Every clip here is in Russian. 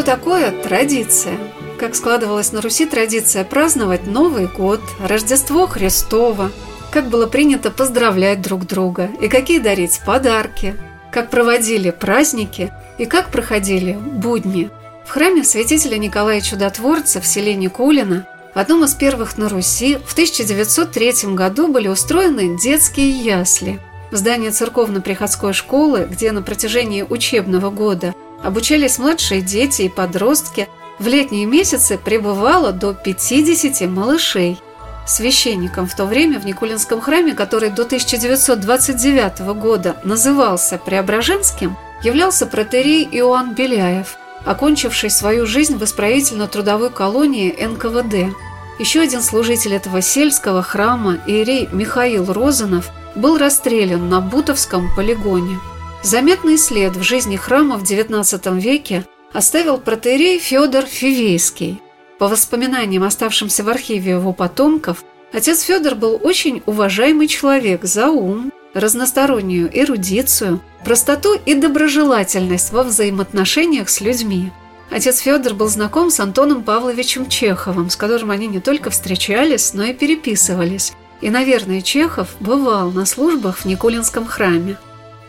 Что такое традиция? Как складывалась на Руси традиция праздновать Новый год, Рождество Христово, как было принято поздравлять друг друга и какие дарить подарки, как проводили праздники и как проходили будни. В храме святителя Николая Чудотворца в селе Никулино, одном из первых на Руси, в 1903 году были устроены детские ясли. В здании церковно-приходской школы, где на протяжении учебного года – Обучались младшие дети и подростки. В летние месяцы пребывало до 50 малышей. Священником в то время в Никулинском храме, который до 1929 года назывался Преображенским, являлся протерей Иоанн Беляев, окончивший свою жизнь в исправительно-трудовой колонии НКВД. Еще один служитель этого сельского храма, иерей Михаил Розанов, был расстрелян на Бутовском полигоне. Заметный след в жизни храма в XIX веке оставил протеерей Федор Фивейский. По воспоминаниям, оставшимся в архиве его потомков, отец Федор был очень уважаемый человек за ум, разностороннюю эрудицию, простоту и доброжелательность во взаимоотношениях с людьми. Отец Федор был знаком с Антоном Павловичем Чеховым, с которым они не только встречались, но и переписывались. И, наверное, Чехов бывал на службах в Никулинском храме.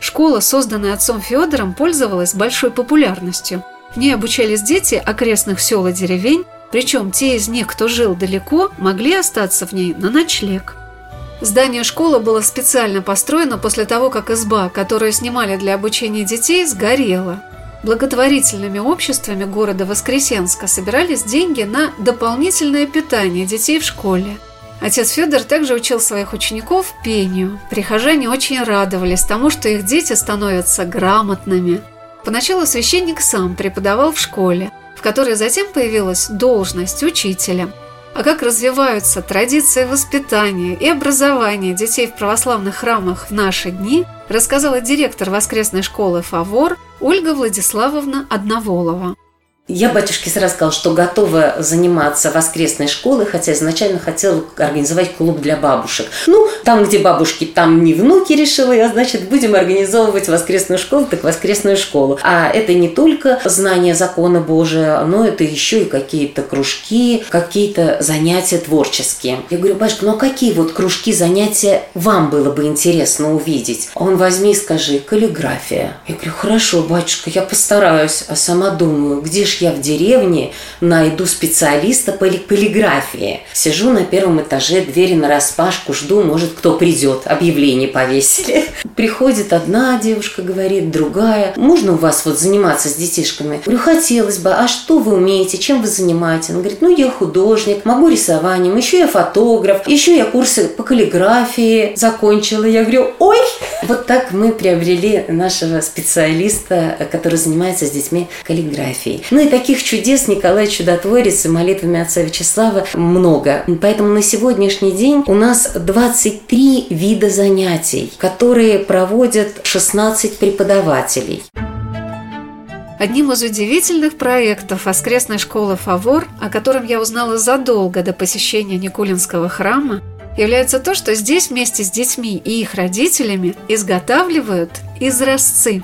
Школа, созданная отцом Федором, пользовалась большой популярностью. В ней обучались дети окрестных сел и деревень, причем те из них, кто жил далеко, могли остаться в ней на ночлег. Здание школы было специально построено после того, как изба, которую снимали для обучения детей, сгорела. Благотворительными обществами города Воскресенска собирались деньги на дополнительное питание детей в школе – Отец Федор также учил своих учеников пению. Прихожане очень радовались тому, что их дети становятся грамотными. Поначалу священник сам преподавал в школе, в которой затем появилась должность учителя. А как развиваются традиции воспитания и образования детей в православных храмах в наши дни, рассказала директор воскресной школы «Фавор» Ольга Владиславовна Одноволова. Я батюшке сразу сказала, что готова заниматься воскресной школой, хотя изначально хотела организовать клуб для бабушек. Ну, там, где бабушки, там не внуки решила я, значит, будем организовывать воскресную школу, так воскресную школу. А это не только знание закона Божия, но это еще и какие-то кружки, какие-то занятия творческие. Я говорю, батюшка, ну а какие вот кружки, занятия вам было бы интересно увидеть? Он возьми и скажи, каллиграфия. Я говорю, хорошо, батюшка, я постараюсь. А сама думаю, где же я в деревне найду специалиста по полиграфии. Сижу на первом этаже, двери на распашку, жду, может, кто придет. Объявление повесили. Приходит одна девушка, говорит, другая. Можно у вас вот заниматься с детишками? Говорю, хотелось бы. А что вы умеете? Чем вы занимаетесь? Она говорит, ну, я художник, могу рисованием, еще я фотограф, еще я курсы по каллиграфии закончила. Я говорю, ой! Вот так мы приобрели нашего специалиста, который занимается с детьми каллиграфией. Ну и таких чудес Николай Чудотворец и молитвами отца Вячеслава много. Поэтому на сегодняшний день у нас 23 вида занятий, которые проводят 16 преподавателей. Одним из удивительных проектов воскресной школы «Фавор», о котором я узнала задолго до посещения Никулинского храма, является то, что здесь вместе с детьми и их родителями изготавливают изразцы.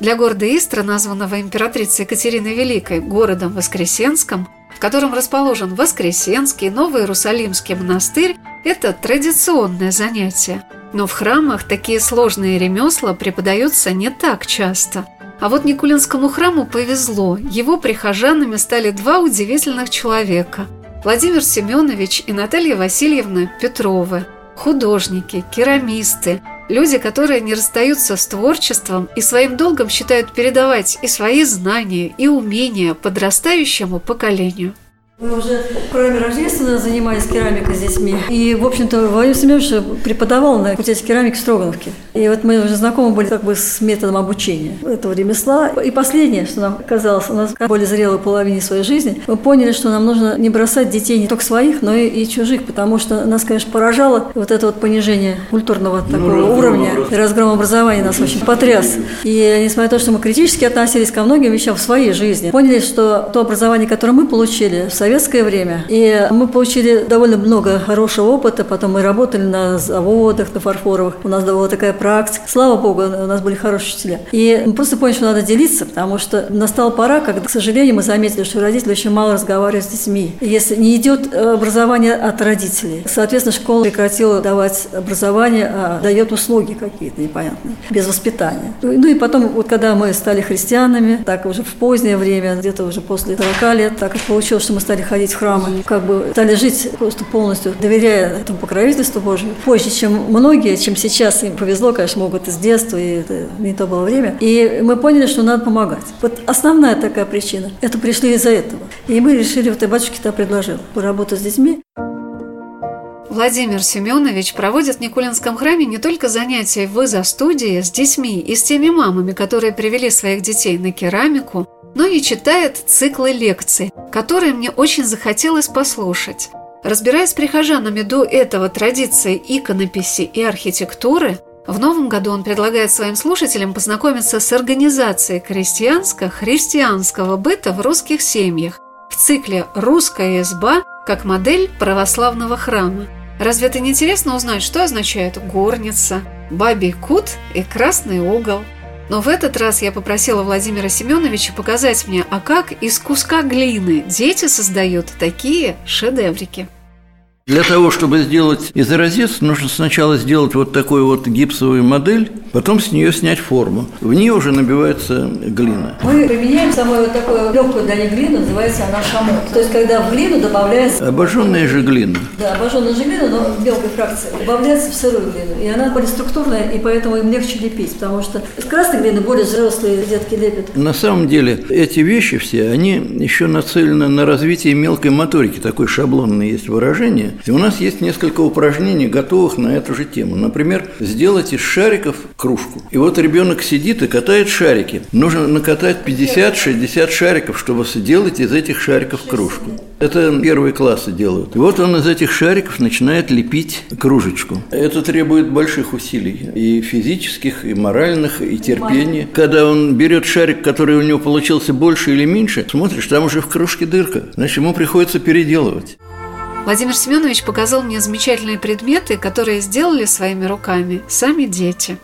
Для города Истра, названного императрицей Екатериной Великой городом Воскресенском, в котором расположен Воскресенский Новый Иерусалимский монастырь, это традиционное занятие. Но в храмах такие сложные ремесла преподаются не так часто. А вот Никулинскому храму повезло, его прихожанами стали два удивительных человека – Владимир Семенович и Наталья Васильевна Петровы – художники, керамисты, Люди, которые не расстаются с творчеством и своим долгом считают передавать и свои знания, и умения подрастающему поколению – мы уже кроме рождественного занимались керамикой с детьми. И, в общем-то, Владимир Семенович преподавал на факультете керамики в Строгановке. И вот мы уже знакомы были как бы с методом обучения этого ремесла. И последнее, что нам казалось, у нас в более зрелой половине своей жизни, мы поняли, что нам нужно не бросать детей не только своих, но и, и чужих, потому что нас, конечно, поражало вот это вот понижение культурного ну, такого ну, уровня. И разгром образования нас очень потряс. И несмотря на то, что мы критически относились ко многим вещам в своей жизни, поняли, что то образование, которое мы получили в советское время. И мы получили довольно много хорошего опыта. Потом мы работали на заводах, на фарфоровых. У нас была такая практика. Слава богу, у нас были хорошие учителя. И мы просто поняли, что надо делиться, потому что настала пора, когда, к сожалению, мы заметили, что родители очень мало разговаривают с детьми. Если не идет образование от родителей. Соответственно, школа прекратила давать образование, а дает услуги какие-то непонятные, без воспитания. Ну и потом, вот когда мы стали христианами, так уже в позднее время, где-то уже после 40 лет, так получилось, что мы стали стали ходить в храмы, как бы стали жить просто полностью, доверяя этому покровительству Божию. Позже, чем многие, чем сейчас им повезло, конечно, могут из детства, и это не то было время. И мы поняли, что надо помогать. Вот основная такая причина. Это пришли из-за этого. И мы решили, вот и батюшке то предложил, поработать с детьми. Владимир Семенович проводит в Никулинском храме не только занятия в изо-студии с детьми и с теми мамами, которые привели своих детей на керамику, но и читает циклы лекций, которые мне очень захотелось послушать. Разбираясь с прихожанами до этого традиции иконописи и архитектуры, в новом году он предлагает своим слушателям познакомиться с организацией крестьянско-христианского быта в русских семьях в цикле «Русская изба» как модель православного храма. Разве это не интересно узнать, что означает горница, бабий кут и красный угол – но в этот раз я попросила Владимира Семеновича показать мне, а как из куска глины дети создают такие шедеврики. Для того, чтобы сделать изразец, нужно сначала сделать вот такую вот гипсовую модель, потом с нее снять форму. В нее уже набивается глина. Мы применяем самую вот такую легкую для них глину, называется она шамот. То есть, когда в глину добавляется... Обожженная же глина. Да, обожженная же глина, но в мелкой фракции. Добавляется в сырую глину. И она более структурная, и поэтому им легче лепить, потому что с красной глины более взрослые детки лепят. На самом деле, эти вещи все, они еще нацелены на развитие мелкой моторики. Такое шаблонное есть выражение и у нас есть несколько упражнений, готовых на эту же тему. Например, сделать из шариков кружку. И вот ребенок сидит и катает шарики. Нужно накатать 50-60 шариков, чтобы сделать из этих шариков кружку. Это первые классы делают. И вот он из этих шариков начинает лепить кружечку. Это требует больших усилий. И физических, и моральных, и терпения. Когда он берет шарик, который у него получился больше или меньше, смотришь, там уже в кружке дырка. Значит, ему приходится переделывать. Владимир Семенович показал мне замечательные предметы, которые сделали своими руками сами дети.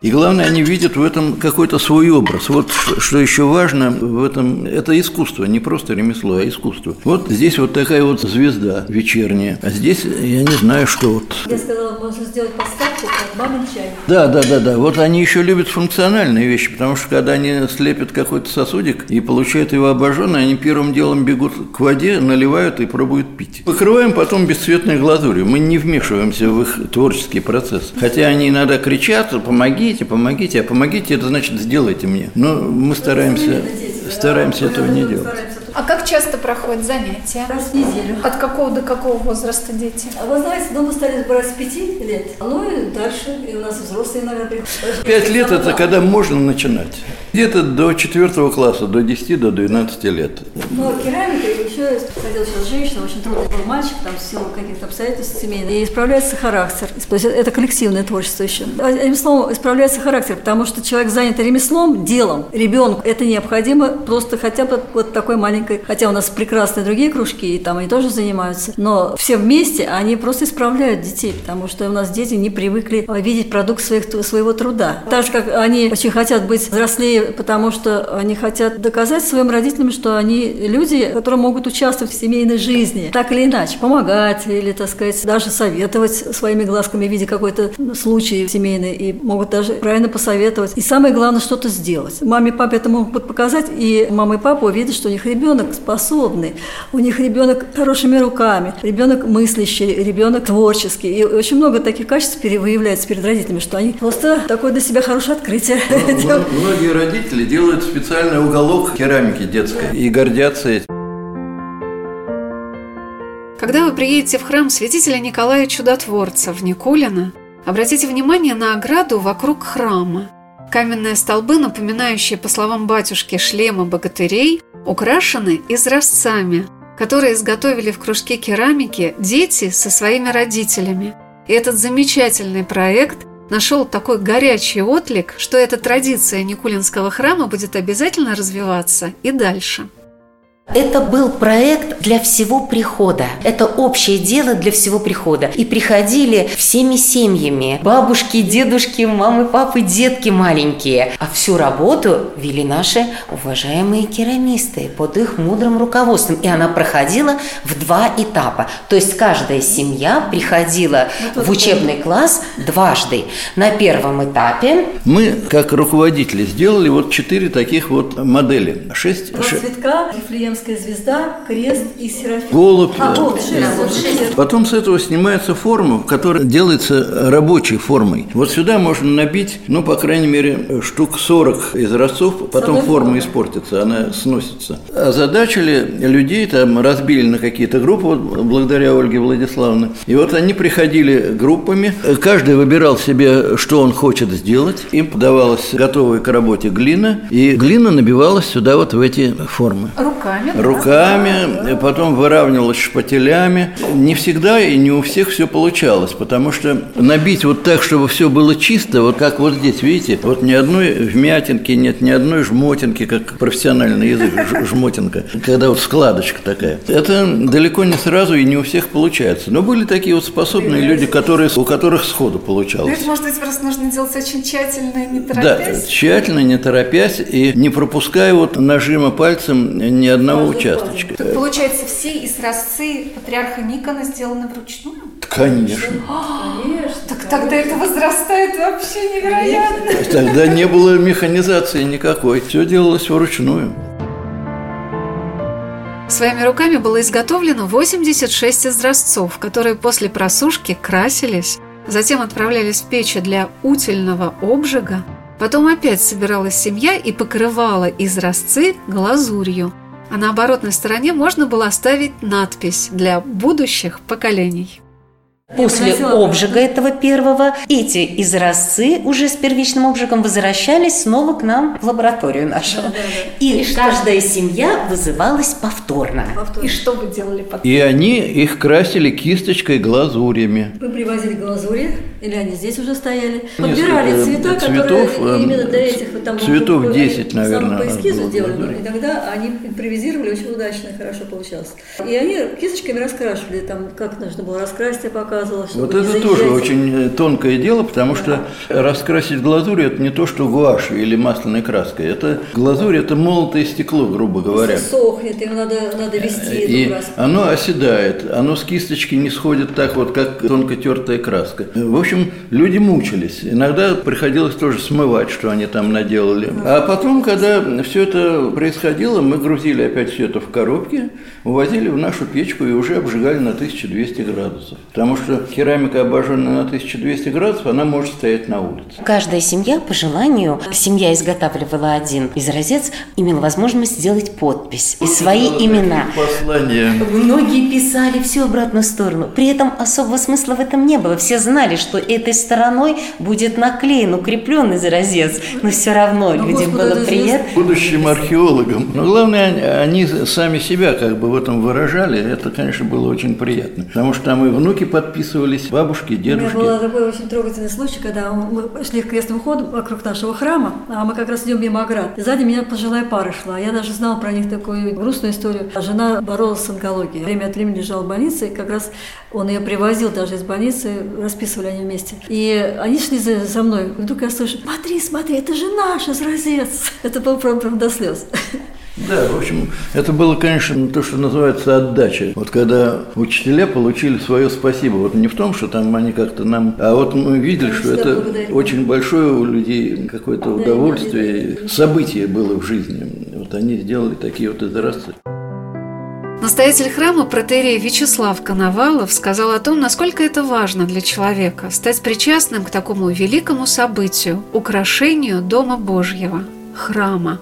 И главное, они видят в этом какой-то свой образ. Вот что еще важно в этом, это искусство, не просто ремесло, а искусство. Вот здесь вот такая вот звезда вечерняя, а здесь я не знаю, что вот. Я сказала, можно сделать подставку, как мамин чай. Да, да, да, да. Вот они еще любят функциональные вещи, потому что когда они слепят какой-то сосудик и получают его обожженный, они первым делом бегут к воде, наливают и пробуют пить. Покрываем потом бесцветной глазурью. Мы не вмешиваемся в их творческий процесс. Хотя они иногда кричат, помоги, помогите, помогите, а помогите, это значит сделайте мне. Но мы стараемся, стараемся этого не делать. А как часто проходят занятия? Раз в неделю. От какого до какого возраста дети? А вы знаете, ну мы стали брать с пяти лет, ну и дальше, и у нас взрослые иногда приходят. Пять лет – это когда можно начинать. Где-то до четвертого класса, до 10, до 12 лет. Ну, а керамика еще ходила сейчас женщина, очень трудный был мальчик, там, в силу каких-то обстоятельств семейных. И исправляется характер. Это коллективное творчество еще. Одним словом, исправляется характер, потому что человек занят ремеслом, делом. Ребенку это необходимо просто хотя бы вот такой маленькой, хотя у нас прекрасные другие кружки, и там они тоже занимаются, но все вместе они просто исправляют детей, потому что у нас дети не привыкли видеть продукт своих, своего труда. Так же, как они очень хотят быть взрослее потому что они хотят доказать своим родителям, что они люди, которые могут участвовать в семейной жизни, так или иначе, помогать или, так сказать, даже советовать своими глазками, видя какой-то случай семейный, и могут даже правильно посоветовать. И самое главное, что-то сделать. Маме и папе это могут показать, и мама и папа увидят, что у них ребенок способный, у них ребенок хорошими руками, ребенок мыслящий, ребенок творческий. И очень много таких качеств выявляется перед родителями, что они просто такое для себя хорошее открытие. Ну, многие родители делают специальный уголок керамики детской и гордятся этим. Когда вы приедете в храм святителя Николая Чудотворца в Никулино, обратите внимание на ограду вокруг храма. Каменные столбы, напоминающие, по словам батюшки, шлемы богатырей, украшены изразцами, которые изготовили в кружке керамики дети со своими родителями. И этот замечательный проект нашел такой горячий отклик, что эта традиция Никулинского храма будет обязательно развиваться и дальше. Это был проект для всего прихода. Это общее дело для всего прихода. И приходили всеми семьями. Бабушки, дедушки, мамы, папы, детки маленькие. А всю работу вели наши уважаемые керамисты под их мудрым руководством. И она проходила в два этапа. То есть каждая семья приходила в учебный класс дважды. На первом этапе... Мы, как руководители, сделали вот четыре таких вот модели. Шесть... Два цветка, Вифлеемская звезда, крест и серафим. Голубь. А, да. голубь, шесть. Потом с этого снимается форма, которая делается рабочей формой. Вот сюда можно набить, ну, по крайней мере, штук 40 изразцов, потом форма испортится, она сносится. Озадачили людей, там разбили на какие-то группы, вот, благодаря Ольге Владиславовне. И вот они приходили группами, каждый выбирал себе, что он хочет сделать. Им подавалась готовая к работе глина, и глина набивалась сюда вот в эти формы Руками. Да? руками, потом выравнивалось шпателями. Не всегда и не у всех все получалось, потому что набить вот так, чтобы все было чисто, вот как вот здесь, видите, вот ни одной вмятинки нет, ни одной жмотинки, как профессиональный язык, жмотинка, когда вот складочка такая. Это далеко не сразу и не у всех получается. Но были такие вот способные люди, которые, у которых сходу Ну, получалось. это, может быть, просто нужно делать очень тщательно и не Да, торопясь. тщательно, не торопясь и не пропуская вот нажима пальцем ни одного участочка. Тут, получается, все изразцы патриарха Никона сделаны вручную? Конечно. Так тогда это возрастает вообще невероятно. Тогда не было механизации никакой. Все делалось вручную. Своими руками было изготовлено 86 изразцов, которые после просушки красились, затем отправлялись в печи для утильного обжига, потом опять собиралась семья и покрывала изразцы глазурью, а на оборотной стороне можно было оставить надпись для будущих поколений. После обжига этого первого эти изразцы уже с первичным обжигом возвращались снова к нам в лабораторию нашу. И, каждая семья вызывалась повторно. И что вы делали потом? И они их красили кисточкой глазурями. Мы привозили глазури, или они здесь уже стояли. Несколько, Подбирали цвета, цветов, которые эм, именно для этих вот там цветов они 10, сами наверное, по эскизу было делали, глазурей. и тогда они импровизировали очень удачно и хорошо получалось. И они кисточками раскрашивали, там как нужно было раскрасить, я показывала. чтобы Вот это тоже очень э, тонкое дело, потому что раскрасить глазурь – это не то, что гуашью или масляной краской. Это глазурь – это молотое стекло, грубо говоря. Если сохнет, им надо, надо вести И эту краску. оно оседает, оно с кисточки не сходит так вот, как тонко тертая краска. В общем, люди мучились. Иногда приходилось тоже смывать, что они там наделали. А потом, когда все это происходило, мы грузили опять все это в коробки, увозили в нашу печку и уже обжигали на 1200 градусов. Потому что керамика, обожженная на 1200 градусов, она может стоять на улице. Каждая семья, по желанию, семья изготавливала один изразец, имела возможность сделать подпись и свои имена. Послание. Многие писали всю обратную сторону. При этом особого смысла в этом не было. Все знали, что этой стороной будет наклеен, укреплен изразец. Но все равно Ну, людям было приятно. будущим археологам. Но главное, они, они сами себя как бы в этом выражали. Это, конечно, было очень приятно. Потому что там и внуки подписывались, бабушки, У меня дедушки. был такой очень трогательный случай, когда мы шли крестным ходом вокруг нашего храма, а мы как раз идем мимо оград. И сзади меня пожилая пара шла. Я даже знала про них такую грустную историю. Жена боролась с онкологией. Время от времени лежала в больнице, и как раз он ее привозил даже из больницы, расписывали они вместе. И они шли за, за мной. Вдруг я слышу, смотри, смотри, это же наш изразец. Это был прям, прям до слез. Да, в общем, это было, конечно, то, что называется отдача. Вот когда учителя получили свое спасибо, вот не в том, что там они как-то нам, а вот мы видели, что это очень большое у людей какое-то удовольствие, событие было в жизни. Вот они сделали такие вот изразцы. Настоятель храма протерей Вячеслав Коновалов сказал о том, насколько это важно для человека стать причастным к такому великому событию – украшению Дома Божьего – храма.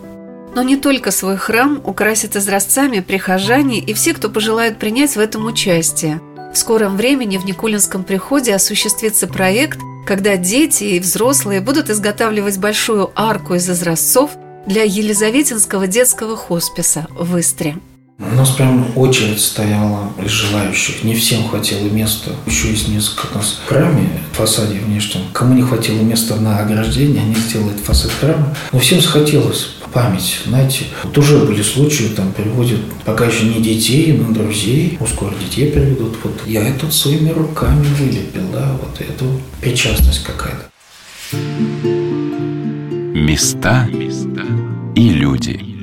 Но не только свой храм украсят изразцами прихожане и все, кто пожелает принять в этом участие. В скором времени в Никулинском приходе осуществится проект, когда дети и взрослые будут изготавливать большую арку из изразцов для Елизаветинского детского хосписа в Истре. У нас прям очередь стояла из желающих. Не всем хватило места. Еще есть несколько нас в храме, в фасаде внешнем. Кому не хватило места на ограждение, они сделают фасад храма. Но всем захотелось память. Знаете, вот уже были случаи, там приводят, пока еще не детей, но друзей. Ну, скоро детей приведут. Вот я это своими руками вылепил, да, вот эту причастность какая-то. Места и люди.